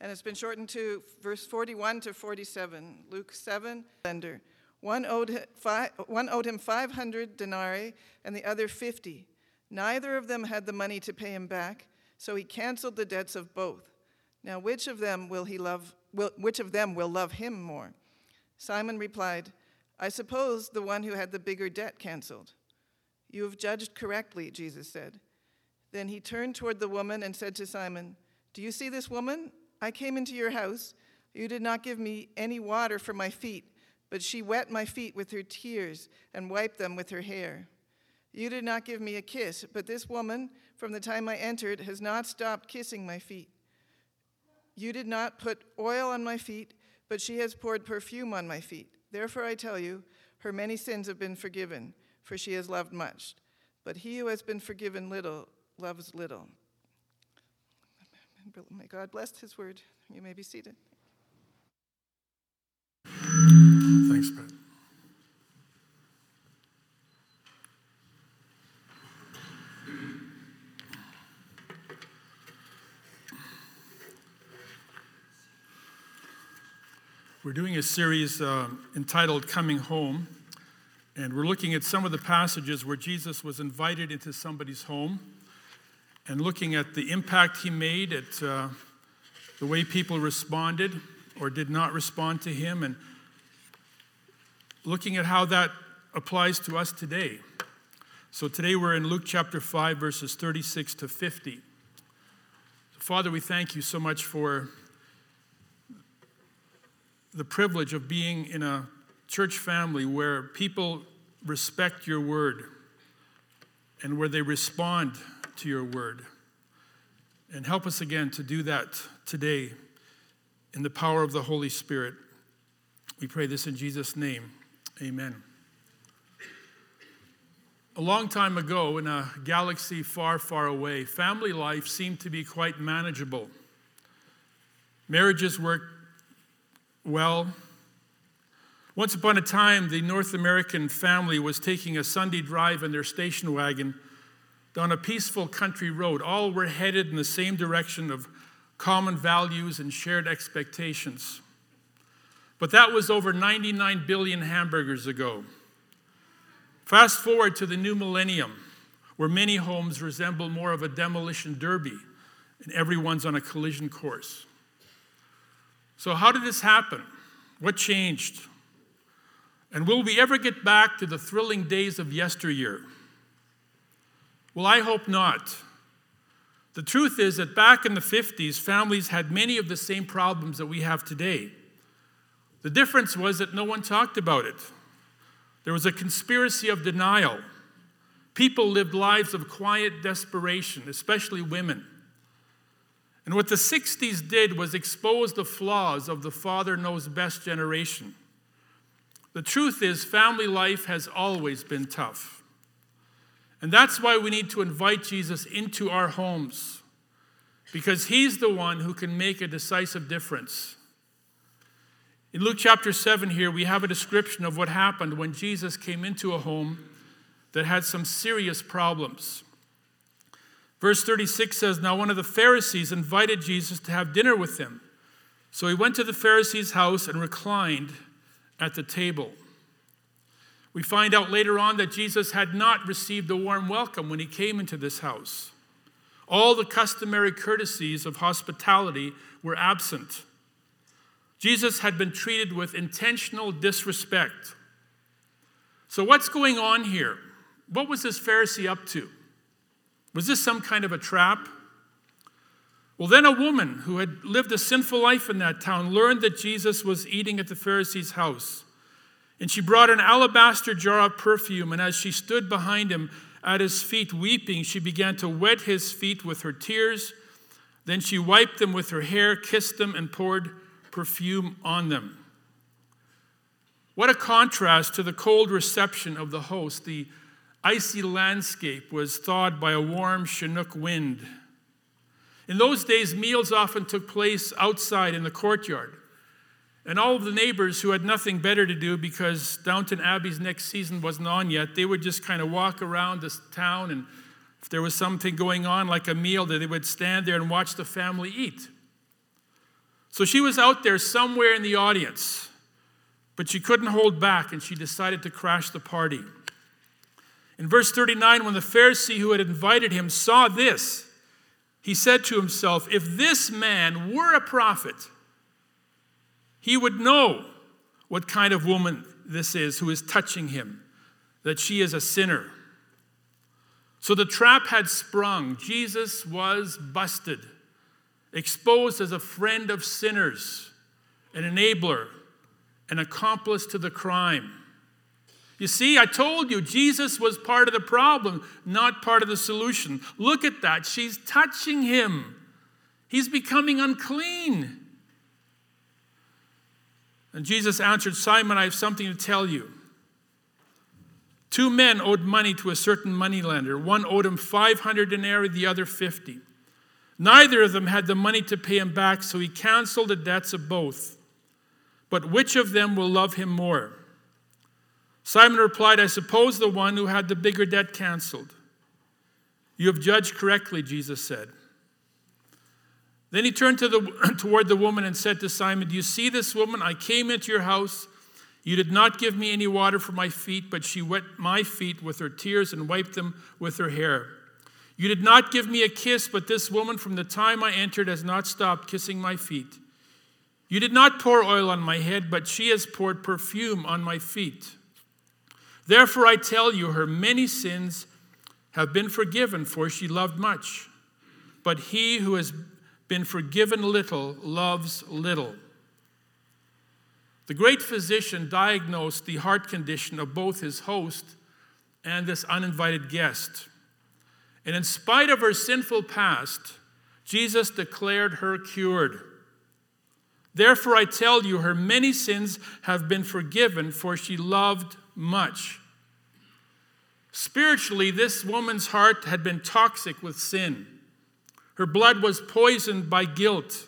and it's been shortened to verse 41 to 47. Luke 7, lender. One owed, one owed him 500 denarii and the other 50. Neither of them had the money to pay him back, so he canceled the debts of both. Now, which of them will he love? Will, which of them will love him more? Simon replied, I suppose the one who had the bigger debt canceled. You have judged correctly, Jesus said. Then he turned toward the woman and said to Simon, Do you see this woman? I came into your house. You did not give me any water for my feet, but she wet my feet with her tears and wiped them with her hair. You did not give me a kiss, but this woman, from the time I entered, has not stopped kissing my feet. You did not put oil on my feet, but she has poured perfume on my feet. Therefore I tell you, her many sins have been forgiven, for she has loved much. But he who has been forgiven little loves little. May God bless his word. You may be seated. Thanks, Pat. We're doing a series uh, entitled Coming Home, and we're looking at some of the passages where Jesus was invited into somebody's home and looking at the impact he made, at uh, the way people responded or did not respond to him, and looking at how that applies to us today. So today we're in Luke chapter 5, verses 36 to 50. Father, we thank you so much for the privilege of being in a church family where people respect your word and where they respond to your word. And help us again to do that today in the power of the Holy Spirit. We pray this in Jesus' name. Amen. A long time ago, in a galaxy far, far away, family life seemed to be quite manageable. Marriages worked well. Once upon a time, the North American family was taking a Sunday drive in their station wagon down a peaceful country road. All were headed in the same direction of common values and shared expectations. But that was over 99 billion hamburgers ago. Fast forward to the new millennium, where many homes resemble more of a demolition derby and everyone's on a collision course. So, how did this happen? What changed? And will we ever get back to the thrilling days of yesteryear? Well, I hope not. The truth is that back in the 50s, families had many of the same problems that we have today. The difference was that no one talked about it. There was a conspiracy of denial. People lived lives of quiet desperation, especially women. And what the 60s did was expose the flaws of the father knows best generation. The truth is, family life has always been tough. And that's why we need to invite Jesus into our homes, because he's the one who can make a decisive difference. In Luke chapter 7, here, we have a description of what happened when Jesus came into a home that had some serious problems. Verse 36 says Now one of the Pharisees invited Jesus to have dinner with him. So he went to the Pharisee's house and reclined at the table. We find out later on that Jesus had not received a warm welcome when he came into this house. All the customary courtesies of hospitality were absent. Jesus had been treated with intentional disrespect. So, what's going on here? What was this Pharisee up to? Was this some kind of a trap? Well, then a woman who had lived a sinful life in that town learned that Jesus was eating at the Pharisee's house. And she brought an alabaster jar of perfume, and as she stood behind him at his feet weeping, she began to wet his feet with her tears. Then she wiped them with her hair, kissed them, and poured perfume on them. What a contrast to the cold reception of the host. The icy landscape was thawed by a warm Chinook wind. In those days, meals often took place outside in the courtyard. And all of the neighbors who had nothing better to do because Downton Abbey's next season wasn't on yet, they would just kind of walk around this town and if there was something going on like a meal, that they would stand there and watch the family eat. So she was out there somewhere in the audience, but she couldn't hold back and she decided to crash the party. In verse 39, when the Pharisee who had invited him saw this, he said to himself, If this man were a prophet, he would know what kind of woman this is who is touching him, that she is a sinner. So the trap had sprung. Jesus was busted, exposed as a friend of sinners, an enabler, an accomplice to the crime. You see, I told you, Jesus was part of the problem, not part of the solution. Look at that. She's touching him, he's becoming unclean. And Jesus answered, Simon, I have something to tell you. Two men owed money to a certain moneylender. One owed him 500 denarii, the other 50. Neither of them had the money to pay him back, so he canceled the debts of both. But which of them will love him more? Simon replied, I suppose the one who had the bigger debt canceled. You have judged correctly, Jesus said. Then he turned to the, toward the woman and said to Simon, Do you see this woman? I came into your house. You did not give me any water for my feet, but she wet my feet with her tears and wiped them with her hair. You did not give me a kiss, but this woman from the time I entered has not stopped kissing my feet. You did not pour oil on my head, but she has poured perfume on my feet. Therefore, I tell you, her many sins have been forgiven, for she loved much. But he who has been forgiven little loves little. The great physician diagnosed the heart condition of both his host and this uninvited guest. And in spite of her sinful past, Jesus declared her cured. Therefore, I tell you, her many sins have been forgiven, for she loved much. Spiritually, this woman's heart had been toxic with sin. Her blood was poisoned by guilt.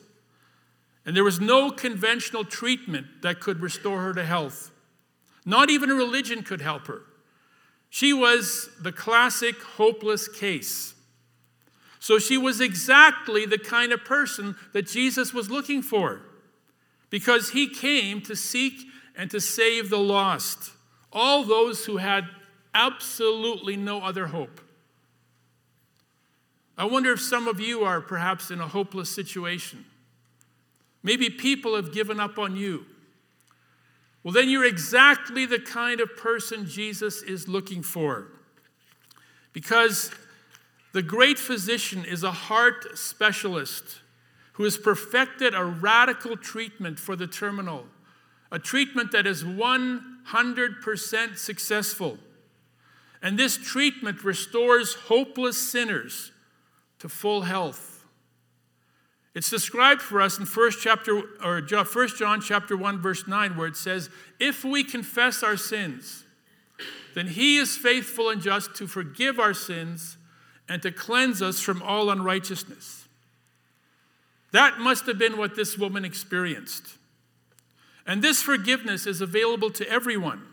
And there was no conventional treatment that could restore her to health. Not even a religion could help her. She was the classic hopeless case. So she was exactly the kind of person that Jesus was looking for because he came to seek and to save the lost, all those who had absolutely no other hope. I wonder if some of you are perhaps in a hopeless situation. Maybe people have given up on you. Well, then you're exactly the kind of person Jesus is looking for. Because the great physician is a heart specialist who has perfected a radical treatment for the terminal, a treatment that is 100% successful. And this treatment restores hopeless sinners to full health. It's described for us in 1 chapter or 1 John chapter 1 verse 9 where it says, "If we confess our sins, then he is faithful and just to forgive our sins and to cleanse us from all unrighteousness." That must have been what this woman experienced. And this forgiveness is available to everyone,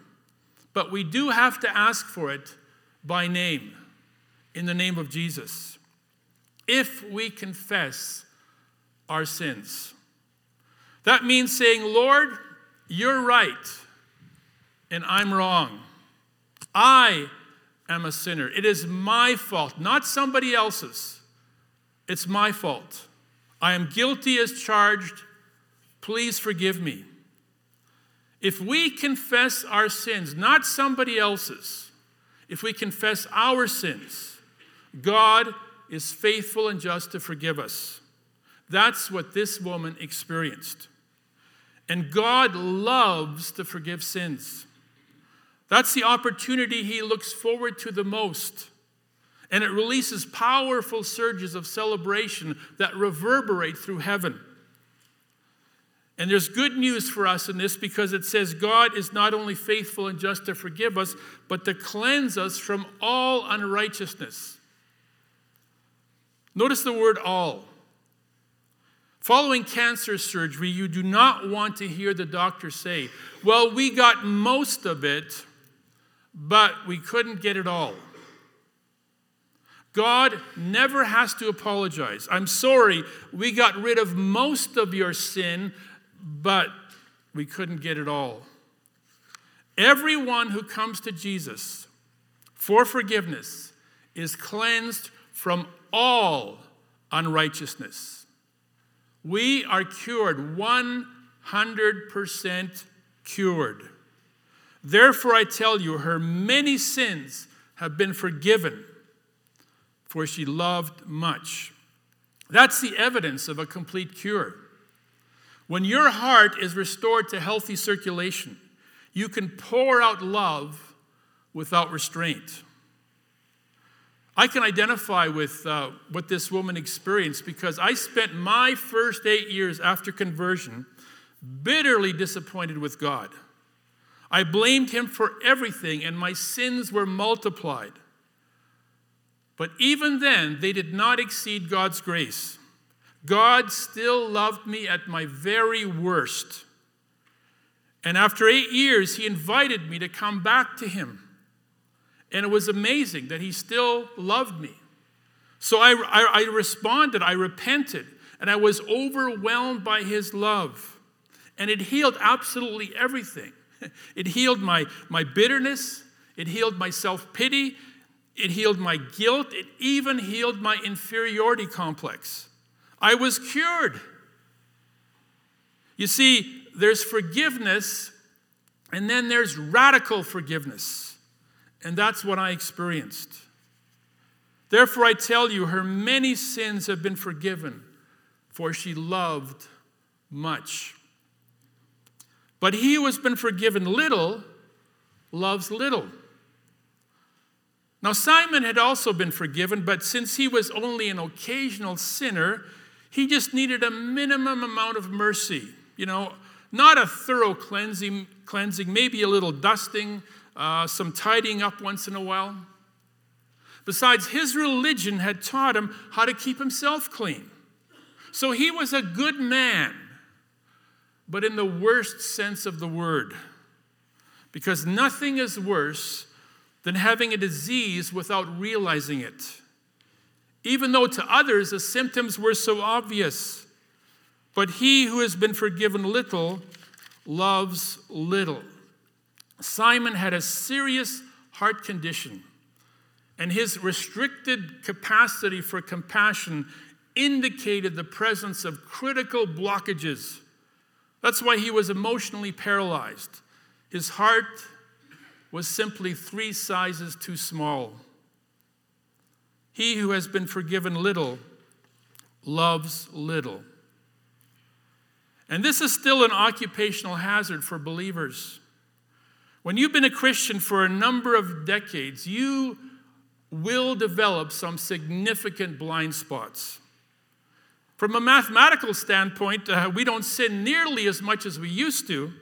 but we do have to ask for it by name, in the name of Jesus. If we confess our sins. That means saying, Lord, you're right and I'm wrong. I am a sinner. It is my fault, not somebody else's. It's my fault. I am guilty as charged. Please forgive me. If we confess our sins, not somebody else's, if we confess our sins, God is faithful and just to forgive us. That's what this woman experienced. And God loves to forgive sins. That's the opportunity he looks forward to the most. And it releases powerful surges of celebration that reverberate through heaven. And there's good news for us in this because it says God is not only faithful and just to forgive us, but to cleanse us from all unrighteousness. Notice the word all. Following cancer surgery, you do not want to hear the doctor say, Well, we got most of it, but we couldn't get it all. God never has to apologize. I'm sorry, we got rid of most of your sin, but we couldn't get it all. Everyone who comes to Jesus for forgiveness is cleansed from all unrighteousness. We are cured, 100% cured. Therefore, I tell you, her many sins have been forgiven, for she loved much. That's the evidence of a complete cure. When your heart is restored to healthy circulation, you can pour out love without restraint. I can identify with uh, what this woman experienced because I spent my first eight years after conversion bitterly disappointed with God. I blamed him for everything, and my sins were multiplied. But even then, they did not exceed God's grace. God still loved me at my very worst. And after eight years, he invited me to come back to him. And it was amazing that he still loved me. So I, I, I responded, I repented, and I was overwhelmed by his love. And it healed absolutely everything. It healed my, my bitterness, it healed my self pity, it healed my guilt, it even healed my inferiority complex. I was cured. You see, there's forgiveness, and then there's radical forgiveness. And that's what I experienced. Therefore, I tell you, her many sins have been forgiven, for she loved much. But he who has been forgiven little loves little. Now, Simon had also been forgiven, but since he was only an occasional sinner, he just needed a minimum amount of mercy. You know, not a thorough cleansing, cleansing maybe a little dusting, uh, some tidying up once in a while. Besides, his religion had taught him how to keep himself clean. So he was a good man but in the worst sense of the word. Because nothing is worse than having a disease without realizing it. Even though to others the symptoms were so obvious. But he who has been forgiven little loves little. Simon had a serious heart condition, and his restricted capacity for compassion indicated the presence of critical blockages that's why he was emotionally paralyzed. His heart was simply three sizes too small. He who has been forgiven little loves little. And this is still an occupational hazard for believers. When you've been a Christian for a number of decades, you will develop some significant blind spots. From a mathematical standpoint, uh, we don't sin nearly as much as we used to.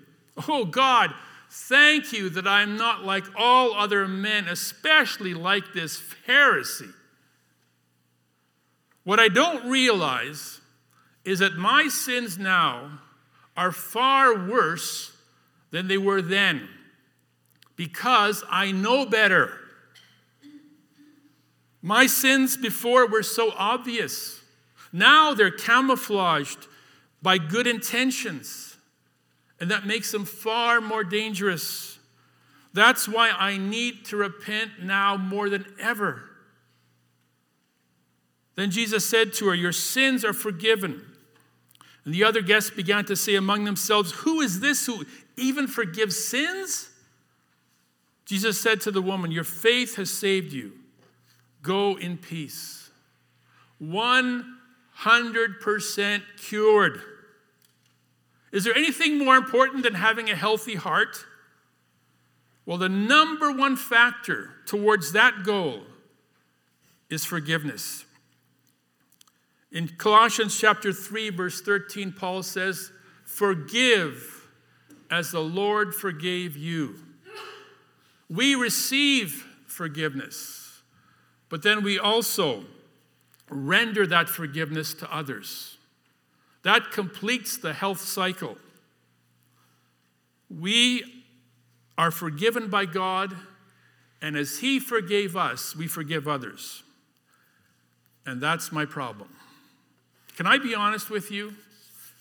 Oh God, thank you that I'm not like all other men, especially like this Pharisee. What I don't realize is that my sins now are far worse than they were then because I know better. My sins before were so obvious. Now they're camouflaged by good intentions, and that makes them far more dangerous. That's why I need to repent now more than ever. Then Jesus said to her, Your sins are forgiven. And the other guests began to say among themselves, Who is this who even forgives sins? Jesus said to the woman, Your faith has saved you. Go in peace. 100% cured. Is there anything more important than having a healthy heart? Well, the number one factor towards that goal is forgiveness. In Colossians chapter 3 verse 13 Paul says, "Forgive as the Lord forgave you." We receive forgiveness, but then we also render that forgiveness to others. That completes the health cycle. We are forgiven by God, and as He forgave us, we forgive others. And that's my problem. Can I be honest with you?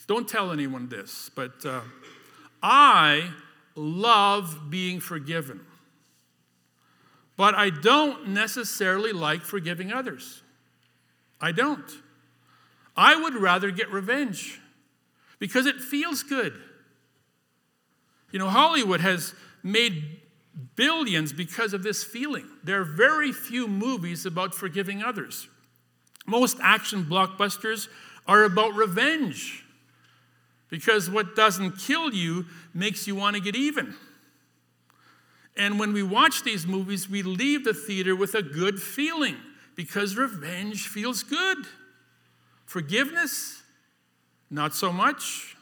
Don't tell anyone this, but uh, I love being forgiven. But I don't necessarily like forgiving others. I don't. I would rather get revenge because it feels good. You know, Hollywood has made billions because of this feeling. There are very few movies about forgiving others. Most action blockbusters are about revenge because what doesn't kill you makes you want to get even. And when we watch these movies, we leave the theater with a good feeling because revenge feels good. Forgiveness, not so much.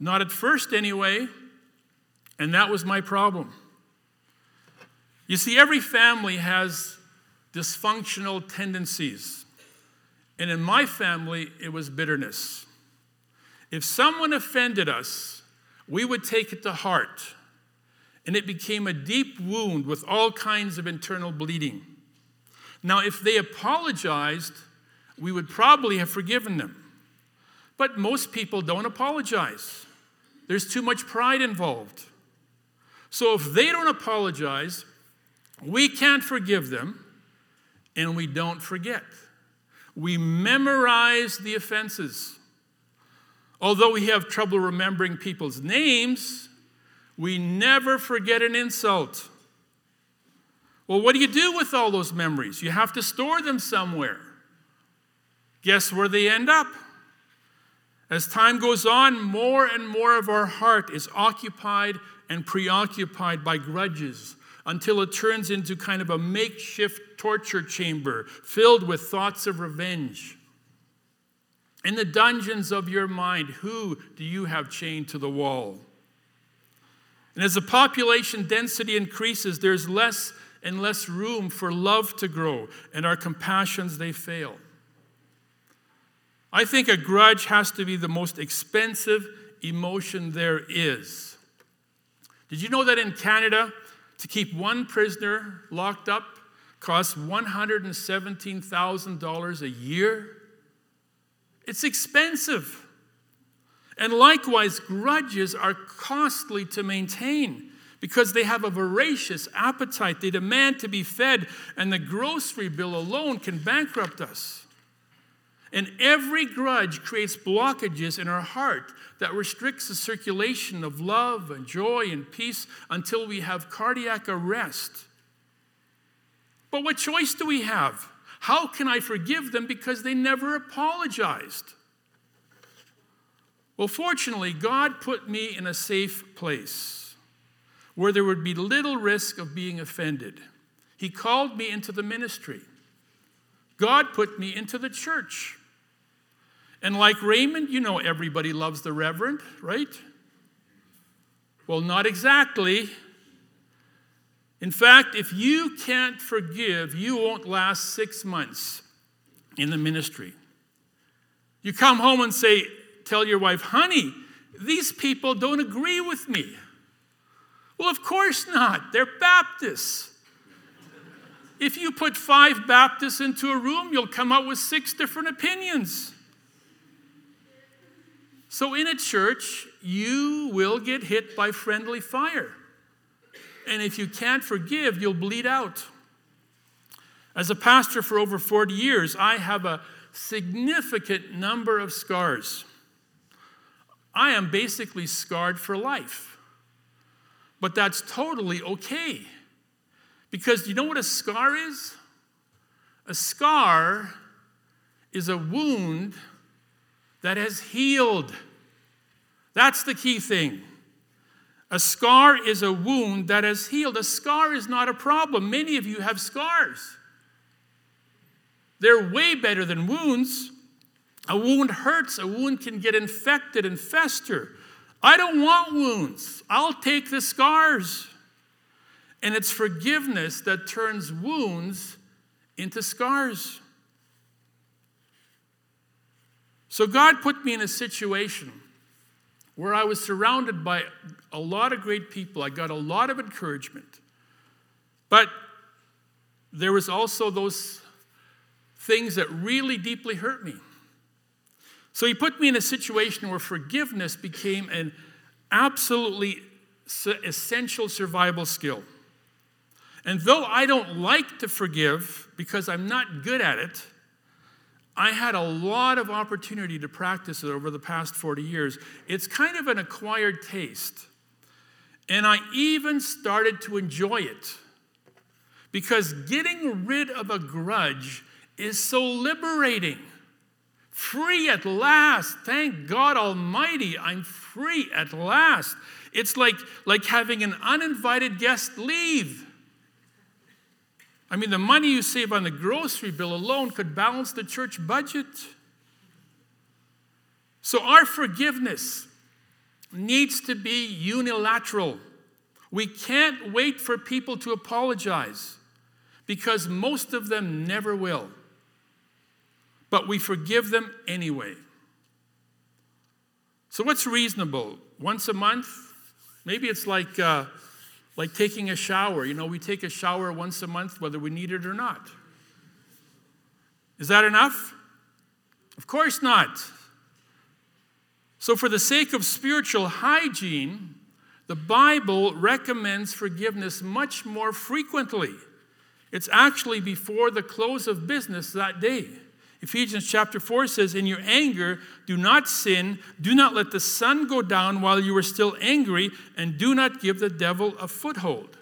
Not at first, anyway. And that was my problem. You see, every family has dysfunctional tendencies. And in my family, it was bitterness. If someone offended us, we would take it to heart, and it became a deep wound with all kinds of internal bleeding. Now, if they apologized, we would probably have forgiven them. But most people don't apologize, there's too much pride involved. So if they don't apologize, we can't forgive them, and we don't forget. We memorize the offenses. Although we have trouble remembering people's names, we never forget an insult. Well, what do you do with all those memories? You have to store them somewhere. Guess where they end up? As time goes on, more and more of our heart is occupied and preoccupied by grudges until it turns into kind of a makeshift torture chamber filled with thoughts of revenge. In the dungeons of your mind, who do you have chained to the wall? And as the population density increases, there's less and less room for love to grow, and our compassions they fail. I think a grudge has to be the most expensive emotion there is. Did you know that in Canada, to keep one prisoner locked up costs $117,000 a year? It's expensive. And likewise, grudges are costly to maintain because they have a voracious appetite. They demand to be fed, and the grocery bill alone can bankrupt us. And every grudge creates blockages in our heart that restricts the circulation of love and joy and peace until we have cardiac arrest. But what choice do we have? How can I forgive them because they never apologized? Well, fortunately, God put me in a safe place where there would be little risk of being offended. He called me into the ministry. God put me into the church. And like Raymond, you know everybody loves the Reverend, right? Well, not exactly. In fact, if you can't forgive, you won't last six months in the ministry. You come home and say, tell your wife, honey, these people don't agree with me. Well, of course not. They're Baptists. If you put five Baptists into a room, you'll come out with six different opinions. So, in a church, you will get hit by friendly fire. And if you can't forgive, you'll bleed out. As a pastor for over 40 years, I have a significant number of scars. I am basically scarred for life. But that's totally okay. Because you know what a scar is? A scar is a wound that has healed. That's the key thing. A scar is a wound that has healed. A scar is not a problem. Many of you have scars. They're way better than wounds. A wound hurts, a wound can get infected and fester. I don't want wounds, I'll take the scars. And it's forgiveness that turns wounds into scars. So God put me in a situation where I was surrounded by a lot of great people. I got a lot of encouragement. But there was also those things that really deeply hurt me. So he put me in a situation where forgiveness became an absolutely essential survival skill. And though I don't like to forgive because I'm not good at it, I had a lot of opportunity to practice it over the past 40 years. It's kind of an acquired taste. And I even started to enjoy it because getting rid of a grudge is so liberating. Free at last. Thank God Almighty, I'm free at last. It's like, like having an uninvited guest leave. I mean, the money you save on the grocery bill alone could balance the church budget. So, our forgiveness needs to be unilateral. We can't wait for people to apologize because most of them never will. But we forgive them anyway. So, what's reasonable? Once a month? Maybe it's like, uh, like taking a shower. You know, we take a shower once a month, whether we need it or not. Is that enough? Of course not. So, for the sake of spiritual hygiene, the Bible recommends forgiveness much more frequently. It's actually before the close of business that day. Ephesians chapter 4 says, In your anger, do not sin, do not let the sun go down while you are still angry, and do not give the devil a foothold.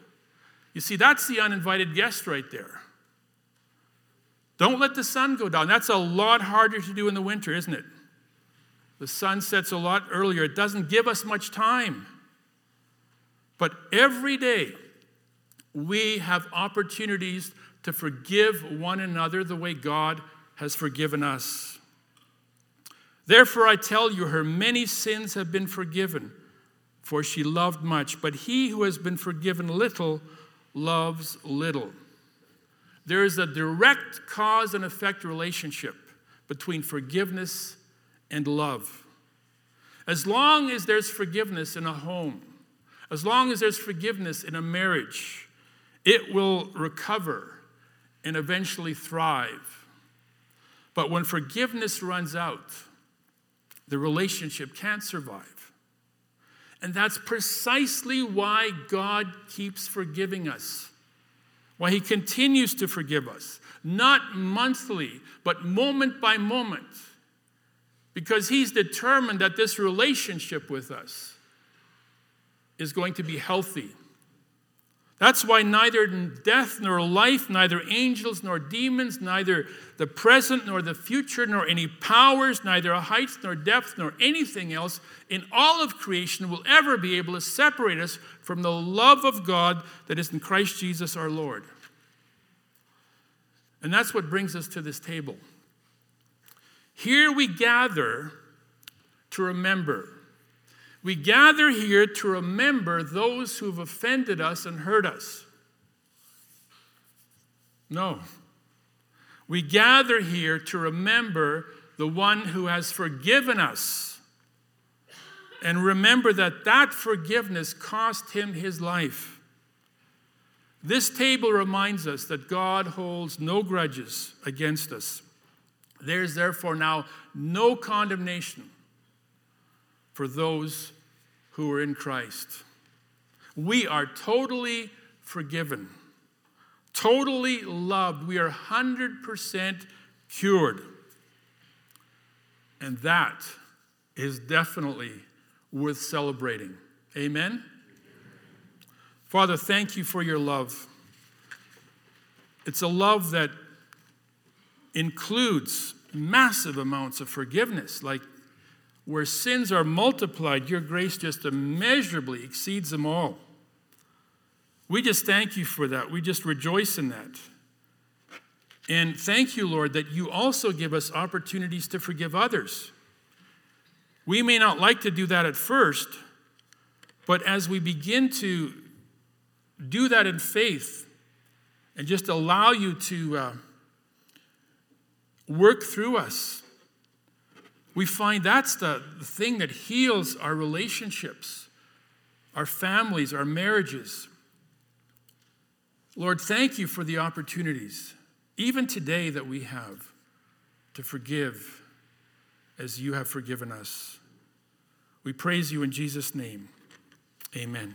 You see, that's the uninvited guest right there. Don't let the sun go down. That's a lot harder to do in the winter, isn't it? The sun sets a lot earlier. It doesn't give us much time. But every day, we have opportunities to forgive one another the way God has forgiven us. Therefore, I tell you, her many sins have been forgiven, for she loved much. But he who has been forgiven little loves little. There is a direct cause and effect relationship between forgiveness and love. As long as there's forgiveness in a home, as long as there's forgiveness in a marriage, it will recover and eventually thrive. But when forgiveness runs out, the relationship can't survive. And that's precisely why God keeps forgiving us, why He continues to forgive us, not monthly, but moment by moment, because He's determined that this relationship with us is going to be healthy. That's why neither death nor life, neither angels nor demons, neither the present nor the future, nor any powers, neither heights nor depth, nor anything else in all of creation will ever be able to separate us from the love of God that is in Christ Jesus our Lord. And that's what brings us to this table. Here we gather to remember we gather here to remember those who've offended us and hurt us. No. We gather here to remember the one who has forgiven us. And remember that that forgiveness cost him his life. This table reminds us that God holds no grudges against us. There is therefore now no condemnation for those who are in Christ. We are totally forgiven, totally loved. We are 100% cured. And that is definitely worth celebrating. Amen? Father, thank you for your love. It's a love that includes massive amounts of forgiveness, like where sins are multiplied, your grace just immeasurably exceeds them all. We just thank you for that. We just rejoice in that. And thank you, Lord, that you also give us opportunities to forgive others. We may not like to do that at first, but as we begin to do that in faith and just allow you to uh, work through us, we find that's the, the thing that heals our relationships, our families, our marriages. Lord, thank you for the opportunities, even today, that we have to forgive as you have forgiven us. We praise you in Jesus' name. Amen.